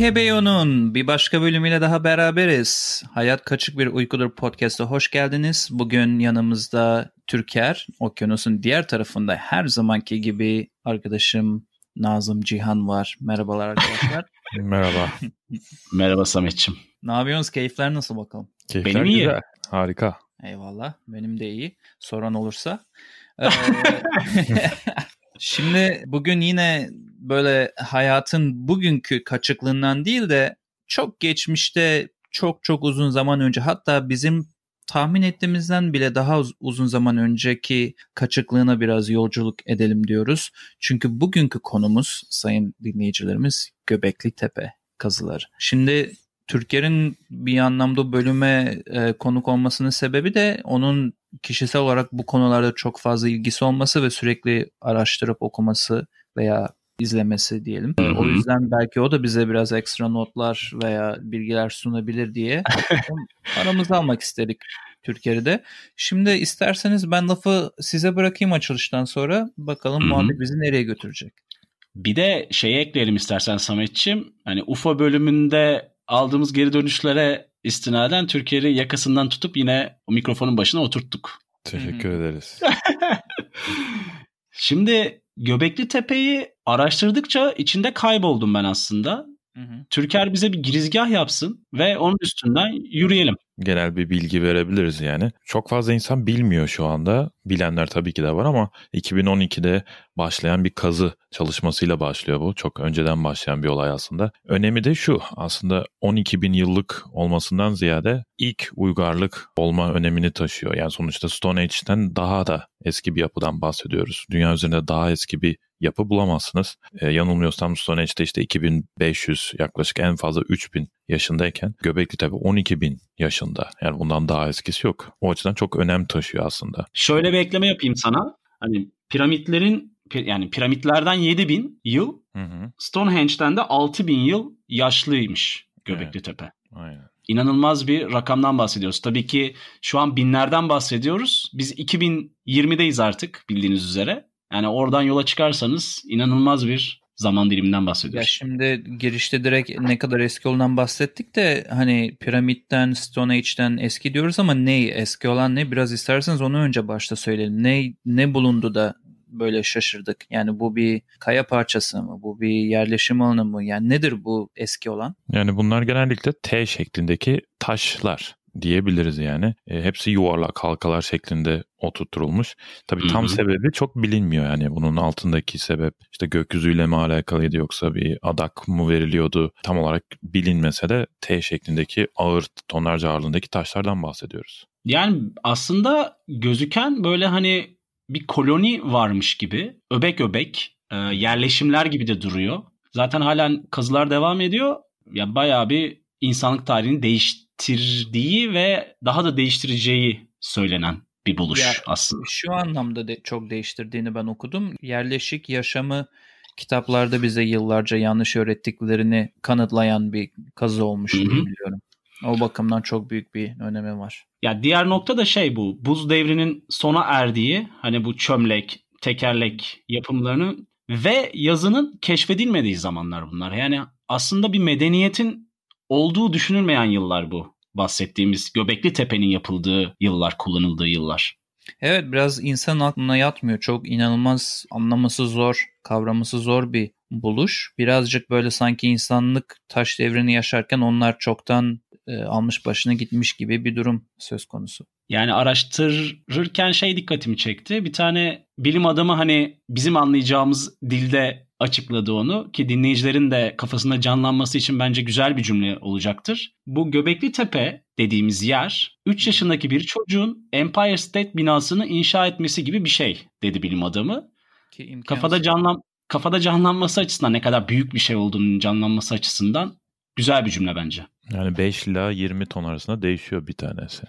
HKBO'nun bir başka bölümüyle daha beraberiz. Hayat Kaçık Bir Uykudur podcast'a hoş geldiniz. Bugün yanımızda Türker, okyanusun diğer tarafında her zamanki gibi arkadaşım Nazım Cihan var. Merhabalar arkadaşlar. Merhaba. Merhaba Sametçim. ne yapıyorsunuz? Keyifler nasıl bakalım? Keyifler Benim iyi. güzel. Harika. Eyvallah. Benim de iyi. Soran olursa. Ee, Şimdi bugün yine böyle hayatın bugünkü kaçıklığından değil de çok geçmişte çok çok uzun zaman önce hatta bizim tahmin ettiğimizden bile daha uz- uzun zaman önceki kaçıklığına biraz yolculuk edelim diyoruz. Çünkü bugünkü konumuz sayın dinleyicilerimiz Göbekli Tepe kazıları. Şimdi Türker'in bir anlamda bölüme e, konuk olmasının sebebi de onun kişisel olarak bu konularda çok fazla ilgisi olması ve sürekli araştırıp okuması veya izlemesi diyelim. Hı hı. O yüzden belki o da bize biraz ekstra notlar veya bilgiler sunabilir diye aramıza almak istedik Türker'i de. Şimdi isterseniz ben lafı size bırakayım açılıştan sonra. Bakalım Hı hı. muhabbet bizi nereye götürecek. Bir de şeyi ekleyelim istersen Sametçim. Hani UFO bölümünde aldığımız geri dönüşlere istinaden Türkiye'yi yakasından tutup yine o mikrofonun başına oturttuk. Teşekkür ederiz. Şimdi Göbekli Tepe'yi araştırdıkça içinde kayboldum ben aslında. Hı hı. Türker bize bir girizgah yapsın ve onun üstünden yürüyelim. Genel bir bilgi verebiliriz yani. Çok fazla insan bilmiyor şu anda. Bilenler tabii ki de var ama 2012'de başlayan bir kazı çalışmasıyla başlıyor bu. Çok önceden başlayan bir olay aslında. Önemi de şu aslında 12 bin yıllık olmasından ziyade ilk uygarlık olma önemini taşıyor. Yani sonuçta Stone Age'den daha da eski bir yapıdan bahsediyoruz. Dünya üzerinde daha eski bir yapı bulamazsınız. Ee, yanılmıyorsam Stone Age'de işte 2500 yaklaşık en fazla 3000 yaşındayken Göbekli Tepe 12 bin yaşında. Yani bundan daha eskisi yok. O açıdan çok önem taşıyor aslında. Şöyle bir ekleme yapayım sana. Hani piramitlerin yani piramitlerden 7000 yıl, Hı hı. Stonehenge'den de 6000 yıl yaşlıymış Göbekli Tepe. Aynen. İnanılmaz bir rakamdan bahsediyoruz. Tabii ki şu an binlerden bahsediyoruz. Biz 2020'deyiz artık bildiğiniz üzere. Yani oradan yola çıkarsanız inanılmaz bir zaman diliminden Ya bahsediyoruz. şimdi girişte direkt ne kadar eski olduğundan bahsettik de hani piramitten, Stone Age'den eski diyoruz ama ne eski olan ne biraz isterseniz onu önce başta söyleyelim. Ne ne bulundu da böyle şaşırdık? Yani bu bir kaya parçası mı? Bu bir yerleşim alanı mı? Yani nedir bu eski olan? Yani bunlar genellikle T şeklindeki taşlar diyebiliriz yani. E, hepsi yuvarlak halkalar şeklinde oturtulmuş. Tabii tam Hı hı. sebebi çok bilinmiyor yani bunun altındaki sebep işte gökyüzüyle mi alakalıydı yoksa bir adak mı veriliyordu tam olarak bilinmese de T şeklindeki ağır tonlarca ağırlığındaki taşlardan bahsediyoruz. Yani aslında gözüken böyle hani bir koloni varmış gibi öbek öbek e, yerleşimler gibi de duruyor. Zaten halen kazılar devam ediyor. Ya bayağı bir insanlık tarihini değiştirdiği ve daha da değiştireceği söylenen bir buluş Ya, aslında. Şu anlamda de çok değiştirdiğini ben okudum. Yerleşik yaşamı kitaplarda bize yıllarca yanlış öğrettiklerini kanıtlayan bir kazı olmuş Hı hı. diye biliyorum. O bakımdan çok büyük bir önemi var. Ya diğer nokta da şey bu. Buz devrinin sona erdiği hani bu çömlek, tekerlek yapımlarının ve yazının keşfedilmediği zamanlar bunlar. Yani aslında bir medeniyetin olduğu düşünülmeyen yıllar bu. Bahsettiğimiz Göbekli Tepe'nin yapıldığı yıllar, kullanıldığı yıllar. Evet biraz insan aklına yatmıyor. Çok inanılmaz anlaması zor, kavraması zor bir buluş. Birazcık böyle sanki insanlık taş devrini yaşarken onlar çoktan e, almış başına gitmiş gibi bir durum söz konusu. Yani araştırırken şey dikkatimi çekti. Bir tane bilim adamı hani bizim anlayacağımız dilde açıkladı onu ki dinleyicilerin de kafasında canlanması için bence güzel bir cümle olacaktır. Bu Göbekli Tepe dediğimiz yer 3 yaşındaki bir çocuğun Empire State binasını inşa etmesi gibi bir şey dedi bilim adamı. Ki imkansız. Kafada canlan kafada canlanması açısından ne kadar büyük bir şey olduğunun canlanması açısından güzel bir cümle bence. Yani 5 ila 20 ton arasında değişiyor bir tanesi.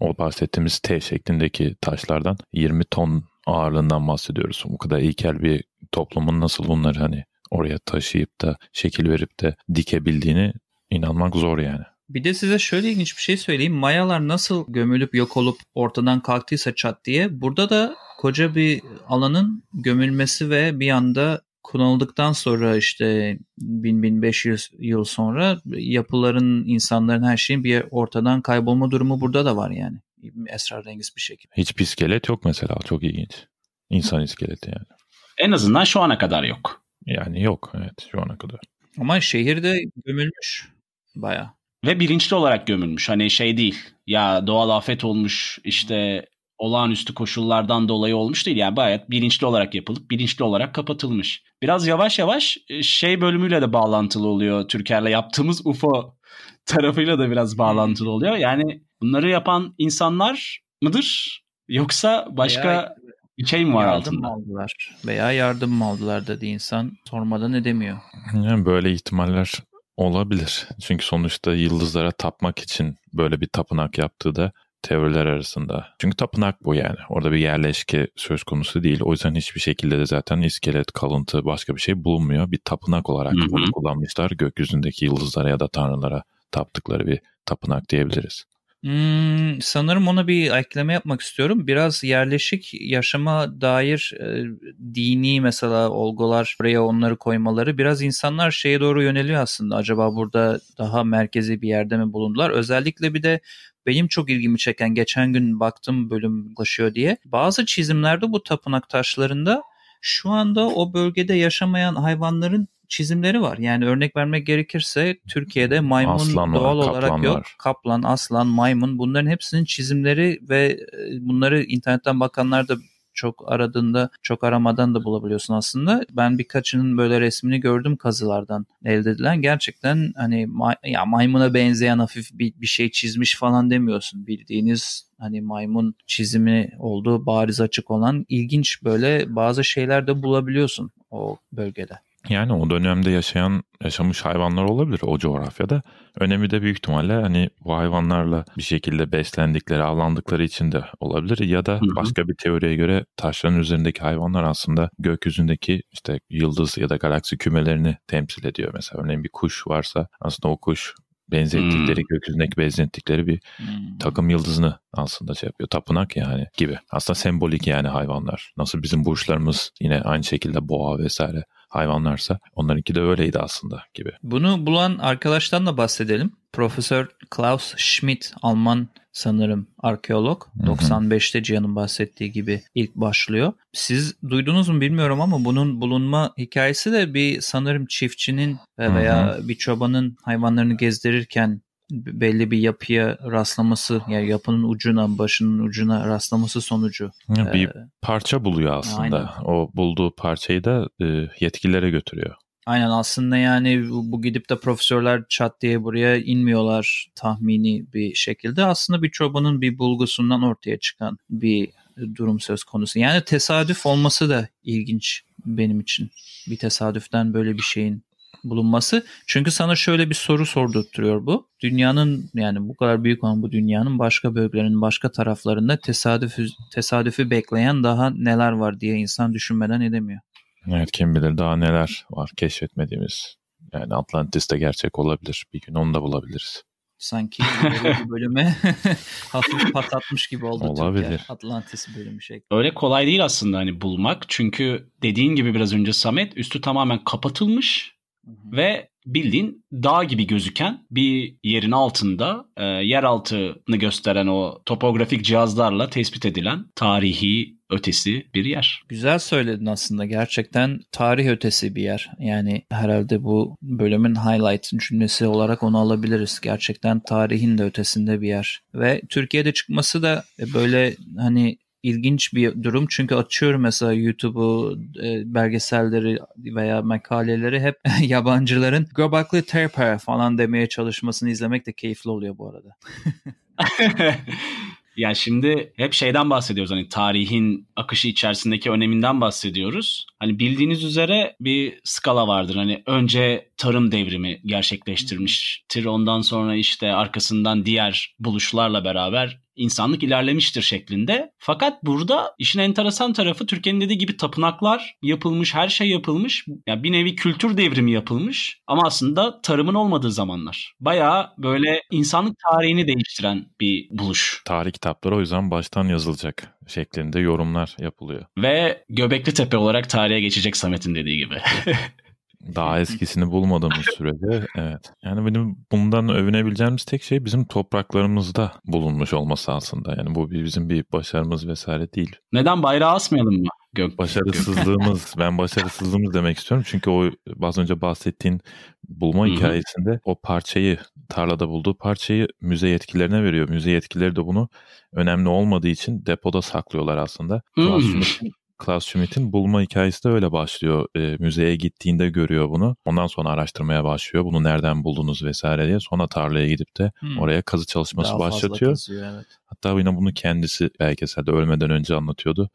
O bahsettiğimiz T şeklindeki taşlardan 20 ton ağırlığından bahsediyoruz. Bu kadar ilkel bir toplumun nasıl bunları hani oraya taşıyıp da şekil verip de dikebildiğini inanmak zor yani. Bir de size şöyle ilginç bir şey söyleyeyim. Mayalar nasıl gömülüp yok olup ortadan kalktıysa çat diye burada da koca bir alanın gömülmesi ve bir anda kullanıldıktan sonra işte 1000-1500 yıl sonra yapıların, insanların her şeyin bir ortadan kaybolma durumu burada da var yani. Esrarengiz bir şekilde. Hiçbir iskelet yok mesela. Çok ilginç. İnsan iskeleti yani. En azından şu ana kadar yok. Yani yok evet şu ana kadar. Ama şehirde gömülmüş baya. Ve bilinçli olarak gömülmüş. Hani şey değil. Ya doğal afet olmuş işte olağanüstü koşullardan dolayı olmuş değil. Yani bayağı bilinçli olarak yapılıp bilinçli olarak kapatılmış. Biraz yavaş yavaş e, şey bölümüyle de bağlantılı oluyor. Türker'le yaptığımız UFO tarafıyla da biraz bağlantılı oluyor. Yani bunları yapan insanlar mıdır? Yoksa başka veya bir şey mi var yardım altında? aldılar veya yardım mı aldılar dedi insan sormadan edemiyor. Yani böyle ihtimaller olabilir. Çünkü sonuçta yıldızlara tapmak için böyle bir tapınak yaptığı da teoriler arasında. Çünkü tapınak bu yani. Orada bir yerleşke söz konusu değil. O yüzden hiçbir şekilde de zaten iskelet, kalıntı, başka bir şey bulunmuyor. Bir tapınak olarak Hı-hı. bunu kullanmışlar. Gökyüzündeki yıldızlara ya da tanrılara taptıkları bir tapınak diyebiliriz. Hmm, sanırım ona bir ekleme yapmak istiyorum. Biraz yerleşik yaşama dair e, dini mesela olgular buraya onları koymaları biraz insanlar şeye doğru yöneliyor aslında. Acaba burada daha merkezi bir yerde mi bulundular? Özellikle bir de benim çok ilgimi çeken geçen gün baktım bölüm ulaşıyor diye. Bazı çizimlerde bu tapınak taşlarında şu anda o bölgede yaşamayan hayvanların çizimleri var. Yani örnek vermek gerekirse Türkiye'de maymun aslan doğal var, olarak yok. Var. Kaplan, aslan, maymun bunların hepsinin çizimleri ve e, bunları internetten bakanlar da çok aradığında çok aramadan da bulabiliyorsun aslında. Ben birkaçının böyle resmini gördüm kazılardan elde edilen. Gerçekten hani may- ya maymuna benzeyen hafif bir, bir şey çizmiş falan demiyorsun. Bildiğiniz hani maymun çizimi olduğu bariz açık olan ilginç böyle bazı şeyler de bulabiliyorsun o bölgede. Yani o dönemde yaşayan, yaşamış hayvanlar olabilir o coğrafyada. Önemi de büyük ihtimalle hani bu hayvanlarla bir şekilde beslendikleri, avlandıkları için de olabilir. Ya da başka bir teoriye göre taşların üzerindeki hayvanlar aslında gökyüzündeki işte yıldız ya da galaksi kümelerini temsil ediyor. Mesela örneğin bir kuş varsa aslında o kuş benzettikleri, hmm. gökyüzündeki benzettikleri bir hmm. takım yıldızını aslında şey yapıyor. Tapınak yani gibi. Aslında sembolik yani hayvanlar. Nasıl bizim burçlarımız yine aynı şekilde boğa vesaire hayvanlarsa onlarınki de öyleydi aslında gibi. Bunu bulan arkadaştan da bahsedelim. Profesör Klaus Schmidt Alman sanırım arkeolog. Hı hı. 95'te Cihan'ın bahsettiği gibi ilk başlıyor. Siz duydunuz mu bilmiyorum ama bunun bulunma hikayesi de bir sanırım çiftçinin veya hı hı. bir çobanın hayvanlarını gezdirirken belli bir yapıya rastlaması yani yapının ucuna başının ucuna rastlaması sonucu. Bir ee, parça buluyor aslında. Aynen. O bulduğu parçayı da e, yetkililere götürüyor. Aynen aslında yani bu, bu gidip de profesörler çat diye buraya inmiyorlar tahmini bir şekilde. Aslında bir çobanın bir bulgusundan ortaya çıkan bir durum söz konusu. Yani tesadüf olması da ilginç benim için. Bir tesadüften böyle bir şeyin bulunması. Çünkü sana şöyle bir soru sordurturuyor bu. Dünyanın yani bu kadar büyük olan bu dünyanın başka bölgelerinin başka taraflarında tesadüfü, tesadüfü bekleyen daha neler var diye insan düşünmeden edemiyor. Evet kim bilir daha neler var keşfetmediğimiz. Yani Atlantis'te gerçek olabilir. Bir gün onu da bulabiliriz. Sanki bir bölüme hafif patlatmış gibi oldu. Olabilir. Türkiye. Atlantis bölümü şey. Öyle kolay değil aslında hani bulmak. Çünkü dediğin gibi biraz önce Samet üstü tamamen kapatılmış ve bildiğin dağ gibi gözüken bir yerin altında e, yer altını gösteren o topografik cihazlarla tespit edilen tarihi ötesi bir yer. Güzel söyledin aslında. Gerçekten tarih ötesi bir yer. Yani herhalde bu bölümün highlight cümlesi olarak onu alabiliriz. Gerçekten tarihin de ötesinde bir yer. Ve Türkiye'de çıkması da böyle hani ilginç bir durum. Çünkü açıyorum mesela YouTube'u, e, belgeselleri veya makaleleri hep yabancıların Göbekli Tepe falan demeye çalışmasını izlemek de keyifli oluyor bu arada. Ya şimdi hep şeyden bahsediyoruz hani tarihin akışı içerisindeki öneminden bahsediyoruz. Hani bildiğiniz üzere bir skala vardır. Hani önce tarım devrimi gerçekleştirmiştir. Ondan sonra işte arkasından diğer buluşlarla beraber insanlık ilerlemiştir şeklinde. Fakat burada işin enteresan tarafı Türkiye'nin dediği gibi tapınaklar yapılmış, her şey yapılmış. Yani bir nevi kültür devrimi yapılmış ama aslında tarımın olmadığı zamanlar. Bayağı böyle insanlık tarihini değiştiren bir buluş. Tarih kitapları o yüzden baştan yazılacak şeklinde yorumlar yapılıyor. Ve Göbekli Tepe olarak tarihe geçecek Samet'in dediği gibi. Daha eskisini bulmadığımız sürece evet. Yani benim bundan övünebileceğimiz tek şey bizim topraklarımızda bulunmuş olması aslında. Yani bu bizim bir başarımız vesaire değil. Neden bayrağı asmayalım mı? Gök, başarısızlığımız, ben başarısızlığımız demek istiyorum. Çünkü o az önce bahsettiğin bulma Hı-hı. hikayesinde o parçayı, tarlada bulduğu parçayı müze yetkililerine veriyor. Müze yetkilileri de bunu önemli olmadığı için depoda saklıyorlar aslında. Klaus Schmidt'in bulma hikayesi de öyle başlıyor. E, müzeye gittiğinde görüyor bunu. Ondan sonra araştırmaya başlıyor. Bunu nereden buldunuz vesaire diye. Sonra tarlaya gidip de hmm. oraya kazı çalışması Daha başlatıyor. Kazıyor, evet. Hatta yine bunu kendisi belgeselde ölmeden önce anlatıyordu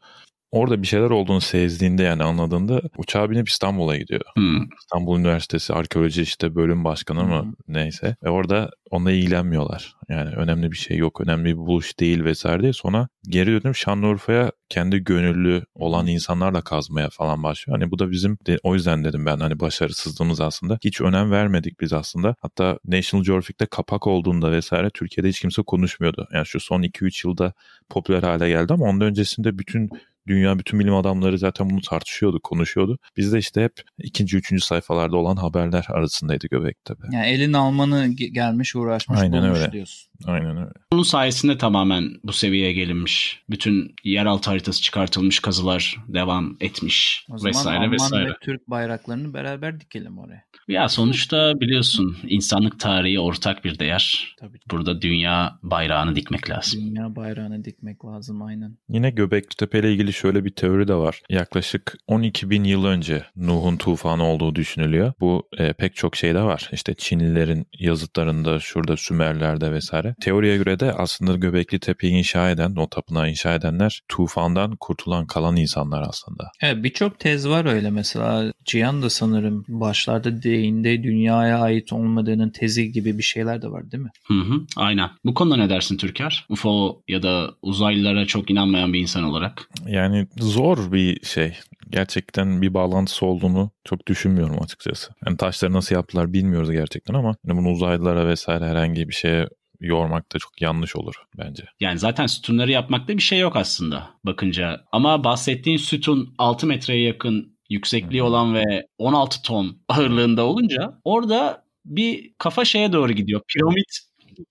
orada bir şeyler olduğunu sezdiğinde yani anladığında uçağa binip İstanbul'a gidiyor. Hmm. İstanbul Üniversitesi arkeoloji işte bölüm başkanı mı hmm. neyse. Ve orada onunla ilgilenmiyorlar. Yani önemli bir şey yok, önemli bir buluş değil vesaire diye. Sonra geri dönüp Şanlıurfa'ya kendi gönüllü olan insanlarla kazmaya falan başlıyor. Hani bu da bizim de, o yüzden dedim ben hani başarısızlığımız aslında. Hiç önem vermedik biz aslında. Hatta National Geographic'te kapak olduğunda vesaire Türkiye'de hiç kimse konuşmuyordu. Yani şu son 2-3 yılda popüler hale geldi ama ondan öncesinde bütün Dünya bütün bilim adamları zaten bunu tartışıyordu, konuşuyordu. Biz de işte hep ikinci, üçüncü sayfalarda olan haberler arasındaydı Göbektepe. Yani elin almanı gelmiş, uğraşmış, Aynen öyle. diyorsun. Aynen öyle. Bunun sayesinde tamamen bu seviyeye gelinmiş. Bütün yeraltı haritası çıkartılmış, kazılar devam etmiş o vesaire zaman Alman vesaire. ve Türk bayraklarını beraber dikelim oraya. Ya sonuçta biliyorsun insanlık tarihi ortak bir değer. Tabii. Burada dünya bayrağını dikmek lazım. Dünya bayrağını dikmek lazım aynen. Yine Göbekli Tepe ile ilgili şöyle bir teori de var. Yaklaşık 12 bin yıl önce Nuh'un tufanı olduğu düşünülüyor. Bu e, pek çok şeyde var. İşte Çinlilerin yazıtlarında, şurada Sümerler'de vesaire. Teoriye göre de aslında Göbekli Tepe'yi inşa eden, o tapınağı inşa edenler tufandan kurtulan kalan insanlar aslında. Evet birçok tez var öyle mesela. Cihan da sanırım başlarda değinde dünyaya ait olmadığının tezi gibi bir şeyler de var değil mi? Hı hı aynen. Bu konuda ne dersin Türker? UFO ya da uzaylılara çok inanmayan bir insan olarak. Yani zor bir şey gerçekten bir bağlantısı olduğunu çok düşünmüyorum açıkçası. Yani taşları nasıl yaptılar bilmiyoruz gerçekten ama yani bunu uzaylılara vesaire herhangi bir şeye yormak da çok yanlış olur bence. Yani zaten sütunları yapmakta bir şey yok aslında bakınca. Ama bahsettiğin sütun 6 metreye yakın yüksekliği olan ve 16 ton ağırlığında olunca orada bir kafa şeye doğru gidiyor. Piramit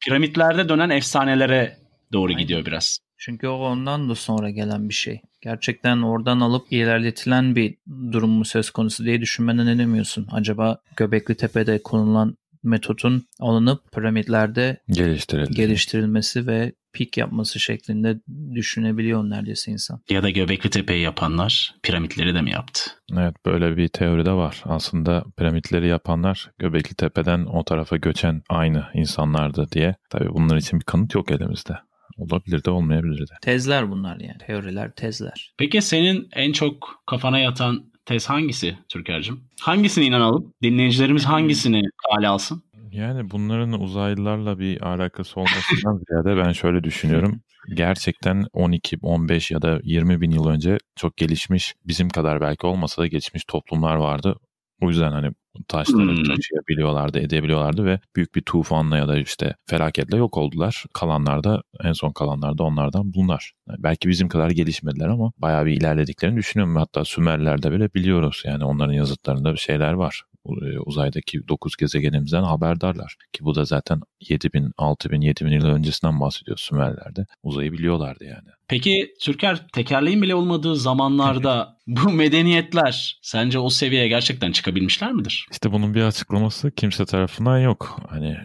piramitlerde dönen efsanelere doğru Aynen. gidiyor biraz. Çünkü o ondan da sonra gelen bir şey. Gerçekten oradan alıp ilerletilen bir durum mu söz konusu diye düşünmeden ne demiyorsun? Acaba Göbekli Tepe'de konulan metotun alınıp piramitlerde geliştirilmesi ve pik yapması şeklinde düşünebiliyor neredeyse insan. Ya da Göbekli Tepe'yi yapanlar piramitleri de mi yaptı? Evet böyle bir teori de var. Aslında piramitleri yapanlar Göbekli Tepe'den o tarafa göçen aynı insanlardı diye. Tabii bunlar için bir kanıt yok elimizde. Olabilir de olmayabilir de. Tezler bunlar yani. Teoriler, tezler. Peki senin en çok kafana yatan tez hangisi Türker'cim? Hangisine inanalım? Dinleyicilerimiz hangisini kale alsın? Yani bunların uzaylılarla bir alakası olmasından ziyade ben şöyle düşünüyorum. Gerçekten 12, 15 ya da 20 bin yıl önce çok gelişmiş, bizim kadar belki olmasa da gelişmiş toplumlar vardı. O yüzden hani taşları hmm. taşıyabiliyorlardı, edebiliyorlardı ve büyük bir tufanla ya da işte felaketle yok oldular. Kalanlar da en son kalanlar da onlardan bunlar. Yani belki bizim kadar gelişmediler ama bayağı bir ilerlediklerini düşünüyorum. Hatta Sümerler'de bile biliyoruz yani onların yazıtlarında bir şeyler var. E, uzaydaki 9 gezegenimizden haberdarlar. Ki bu da zaten 7000, 6000, 7000 yıl öncesinden bahsediyor Sümerler'de. Uzayı biliyorlardı yani. Peki Türker tekerleğin bile olmadığı zamanlarda bu medeniyetler sence o seviyeye gerçekten çıkabilmişler midir? İşte bunun bir açıklaması kimse tarafından yok. Hani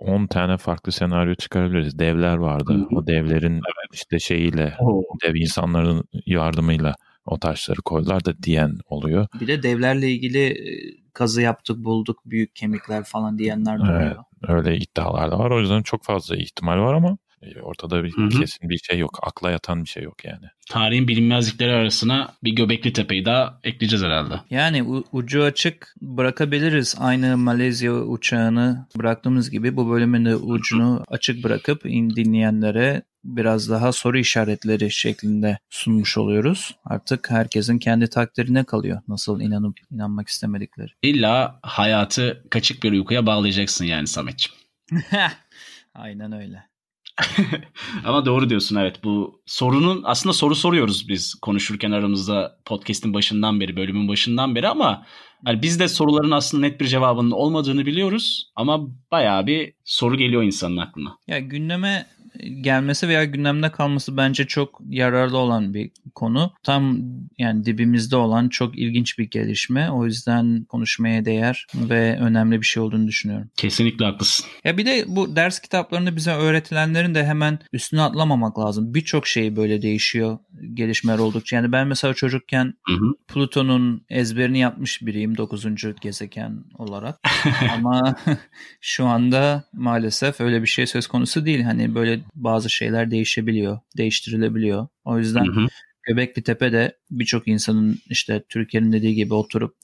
10 tane farklı senaryo çıkarabiliriz. Devler vardı. Hı-hı. O devlerin evet. işte şeyiyle, Oo. dev insanların yardımıyla o taşları koydular da diyen oluyor. Bir de devlerle ilgili e, kazı yaptık bulduk büyük kemikler falan diyenler de oluyor. Evet, öyle iddialar da var. O yüzden çok fazla ihtimal var ama ortada bir Hı-hı. kesin bir şey yok. Akla yatan bir şey yok yani. Tarihin bilinmezlikleri arasına bir Göbekli Tepe'yi daha ekleyeceğiz herhalde. Yani u- ucu açık bırakabiliriz. Aynı Malezya uçağını bıraktığımız gibi bu bölümün de ucunu açık bırakıp dinleyenlere biraz daha soru işaretleri şeklinde sunmuş oluyoruz. Artık herkesin kendi takdirine kalıyor. Nasıl inanıp inanmak istemedikleri. İlla hayatı kaçık bir uykuya bağlayacaksın yani Samet'ciğim. Aynen öyle. Ama doğru diyorsun evet bu sorunun aslında soru soruyoruz biz konuşurken aramızda podcast'in başından beri bölümün başından beri ama yani biz de soruların aslında net bir cevabının olmadığını biliyoruz ama bayağı bir soru geliyor insanın aklına. Ya gündeme gelmesi veya gündemde kalması bence çok yararlı olan bir konu. Tam yani dibimizde olan çok ilginç bir gelişme. O yüzden konuşmaya değer ve önemli bir şey olduğunu düşünüyorum. Kesinlikle haklısın. Ya bir de bu ders kitaplarında bize öğretilenlerin de hemen üstüne atlamamak lazım. Birçok şey böyle değişiyor gelişmeler oldukça. Yani ben mesela çocukken. Plüton'un ezberini yapmış biriyim 9. gezegen olarak. Ama şu anda maalesef öyle bir şey söz konusu değil. Hani böyle bazı şeyler değişebiliyor, değiştirilebiliyor. O yüzden hı hı. Göbekli Tepe de birçok insanın işte Türkiye'nin dediği gibi oturup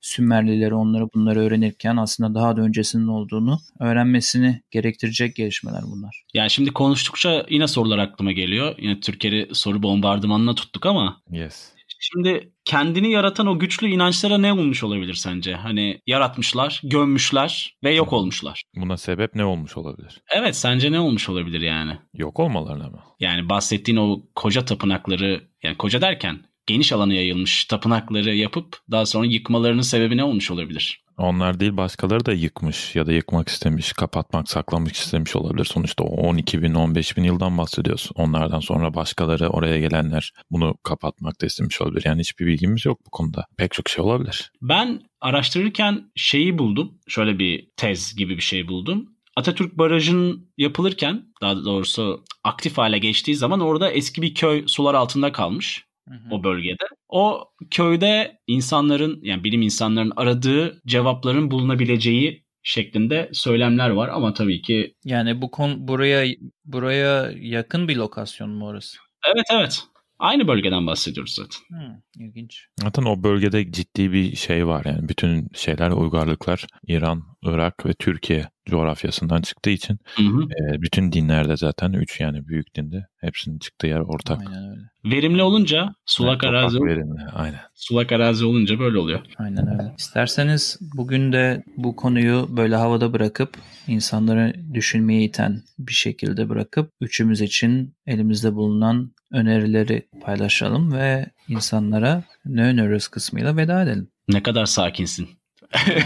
Sümerlileri onları bunları öğrenirken aslında daha da öncesinin olduğunu öğrenmesini gerektirecek gelişmeler bunlar. Yani şimdi konuştukça yine sorular aklıma geliyor. Yine Türkiye'yi soru bombardımanına tuttuk ama. Yes. Şimdi kendini yaratan o güçlü inançlara ne olmuş olabilir sence? Hani yaratmışlar, gömmüşler ve yok olmuşlar. Buna sebep ne olmuş olabilir? Evet sence ne olmuş olabilir yani? Yok olmalarına mı? Yani bahsettiğin o koca tapınakları yani koca derken geniş alana yayılmış tapınakları yapıp daha sonra yıkmalarının sebebi ne olmuş olabilir? Onlar değil başkaları da yıkmış ya da yıkmak istemiş, kapatmak, saklamak istemiş olabilir. Sonuçta 12 bin, 15 bin yıldan bahsediyoruz. Onlardan sonra başkaları oraya gelenler bunu kapatmak da istemiş olabilir. Yani hiçbir bilgimiz yok bu konuda. Pek çok şey olabilir. Ben araştırırken şeyi buldum. Şöyle bir tez gibi bir şey buldum. Atatürk Barajı'nın yapılırken daha doğrusu aktif hale geçtiği zaman orada eski bir köy sular altında kalmış o bölgede. O köyde insanların yani bilim insanların aradığı cevapların bulunabileceği şeklinde söylemler var ama tabii ki yani bu konu buraya buraya yakın bir lokasyon mu orası? Evet evet. Aynı bölgeden bahsediyoruz zaten. Hmm, ilginç. Zaten o bölgede ciddi bir şey var yani bütün şeyler uygarlıklar İran, Irak ve Türkiye coğrafyasından çıktığı için hı hı. E, bütün dinlerde zaten üç yani büyük dinde hepsinin çıktığı yer ortak. Aynen öyle. Verimli olunca sulak evet, arazi verimli aynen. Sulak arazi olunca böyle oluyor. Aynen öyle. İsterseniz bugün de bu konuyu böyle havada bırakıp insanları düşünmeye iten bir şekilde bırakıp üçümüz için elimizde bulunan önerileri paylaşalım ve insanlara ne öneriyoruz kısmıyla veda edelim. Ne kadar sakinsin.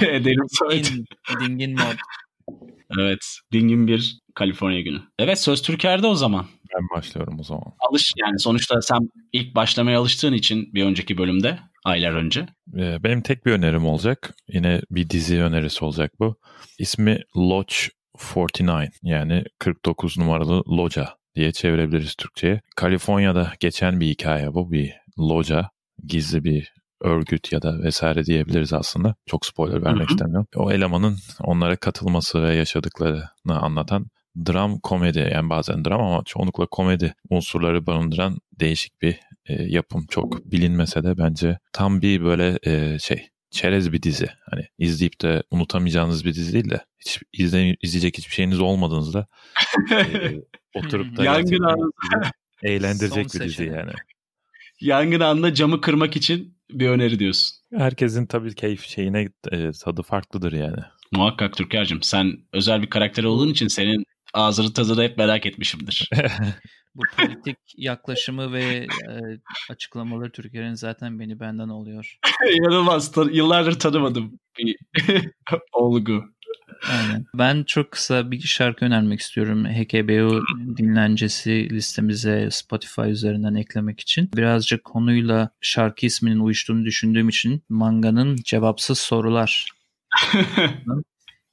Edelim Dingin, dingin mod. Evet. Dingin bir Kaliforniya günü. Evet söz Türker'de o zaman. Ben başlıyorum o zaman. Alış yani sonuçta sen ilk başlamaya alıştığın için bir önceki bölümde aylar önce. Ee, benim tek bir önerim olacak. Yine bir dizi önerisi olacak bu. İsmi Lodge 49 yani 49 numaralı loca diye çevirebiliriz Türkçe'ye. Kaliforniya'da geçen bir hikaye bu. Bir loca, gizli bir örgüt ya da vesaire diyebiliriz aslında. Çok spoiler vermek Hı-hı. istemiyorum. O elemanın onlara katılması ve yaşadıklarını anlatan dram komedi yani bazen dram ama çoğunlukla komedi unsurları barındıran değişik bir e, yapım. Çok bilinmese de bence tam bir böyle e, şey çerez bir dizi. Hani izleyip de unutamayacağınız bir dizi değil de hiç izle, izleyecek hiçbir şeyiniz olmadığınızda e, oturup da Yangın eğlendirecek bir dizi yani. Yangın anında camı kırmak için bir öneri diyorsun. Herkesin tabii keyif şeyine e, tadı farklıdır yani. Muhakkak Türker'cim sen özel bir karakter olduğun için senin ağzını tadını hep merak etmişimdir. Bu politik yaklaşımı ve e, açıklamaları Türkiye'nin zaten beni benden oluyor. İnanılmaz. Yıllardır tanımadım bir olgu. Aynen. Ben çok kısa bir şarkı önermek istiyorum. HKBO dinlencesi listemize Spotify üzerinden eklemek için. Birazcık konuyla şarkı isminin uyuştuğunu düşündüğüm için Manga'nın Cevapsız Sorular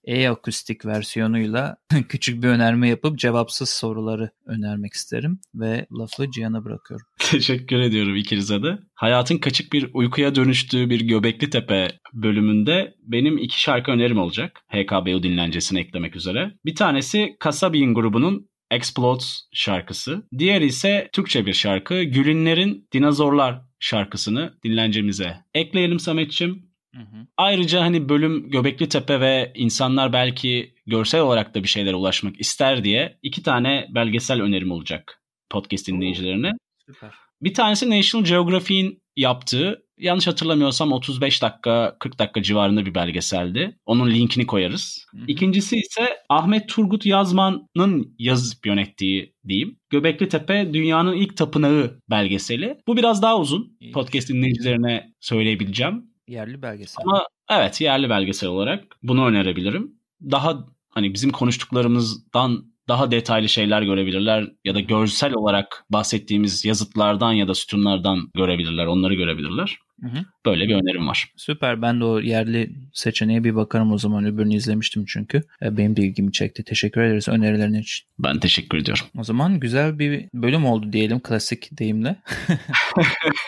e-akustik versiyonuyla küçük bir önerme yapıp cevapsız soruları önermek isterim ve lafı Cihan'a bırakıyorum. Teşekkür ediyorum ikinize de. Hayatın kaçık bir uykuya dönüştüğü bir Göbekli Tepe bölümünde benim iki şarkı önerim olacak. HKBU dinlencesine eklemek üzere. Bir tanesi Kasabiyin grubunun Explodes şarkısı. Diğeri ise Türkçe bir şarkı. Gülünler'in Dinozorlar şarkısını dinlencemize ekleyelim Sametçim. Hı hı. Ayrıca hani bölüm Göbekli Tepe ve insanlar belki görsel olarak da bir şeylere ulaşmak ister diye iki tane belgesel önerim olacak podcast dinleyicilerine. Süper. Bir tanesi National Geographic'in yaptığı yanlış hatırlamıyorsam 35 dakika 40 dakika civarında bir belgeseldi. Onun linkini koyarız. Hı hı. İkincisi ise Ahmet Turgut Yazman'ın yazıp yönettiği diyeyim. Göbekli Tepe dünyanın ilk tapınağı belgeseli. Bu biraz daha uzun. İyi. Podcast dinleyicilerine söyleyebileceğim. Yerli belgesel. Ama evet yerli belgesel olarak bunu önerebilirim. Daha hani bizim konuştuklarımızdan daha detaylı şeyler görebilirler ya da görsel olarak bahsettiğimiz yazıtlardan ya da sütunlardan görebilirler, onları görebilirler. Hı hı. Böyle bir önerim var. Süper. Ben de o yerli seçeneğe bir bakarım o zaman. Öbürünü izlemiştim çünkü. E, benim de ilgimi çekti. Teşekkür ederiz önerilerin için. Ben teşekkür ediyorum. O zaman güzel bir bölüm oldu diyelim klasik deyimle.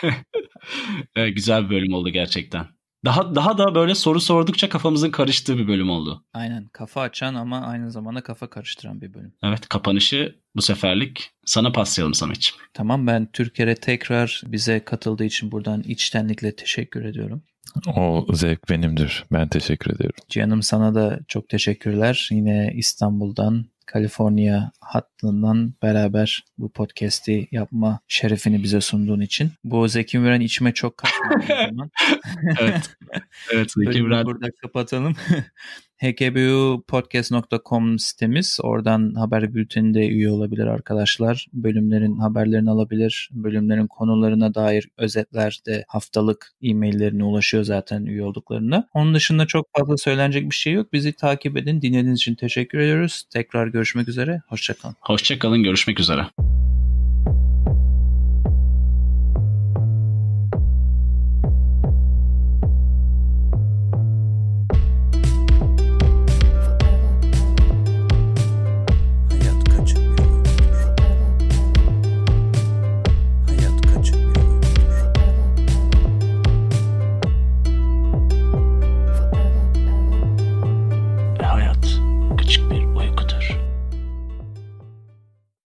evet, güzel bir bölüm oldu gerçekten. Daha daha da böyle soru sordukça kafamızın karıştığı bir bölüm oldu. Aynen. Kafa açan ama aynı zamanda kafa karıştıran bir bölüm. Evet kapanışı bu seferlik sana paslayalım Samet'ciğim. Tamam ben Türkiye'ye tekrar bize katıldığı için buradan içtenlikle teşekkür ediyorum. O zevk benimdir. Ben teşekkür ediyorum. Canım sana da çok teşekkürler. Yine İstanbul'dan Kaliforniya hattından beraber bu podcast'i yapma şerefini bize sunduğun için. Bu Zeki Müren içime çok kaçmadı evet. Evet Zeki Müren. Burada kapatalım. hkbupodcast.com sitemiz. Oradan haber bülteninde üye olabilir arkadaşlar. Bölümlerin haberlerini alabilir. Bölümlerin konularına dair özetler de haftalık e-maillerine ulaşıyor zaten üye olduklarında. Onun dışında çok fazla söylenecek bir şey yok. Bizi takip edin. Dinlediğiniz için teşekkür ediyoruz. Tekrar görüşmek üzere. Hoşçakalın. Hoşçakalın. Görüşmek üzere.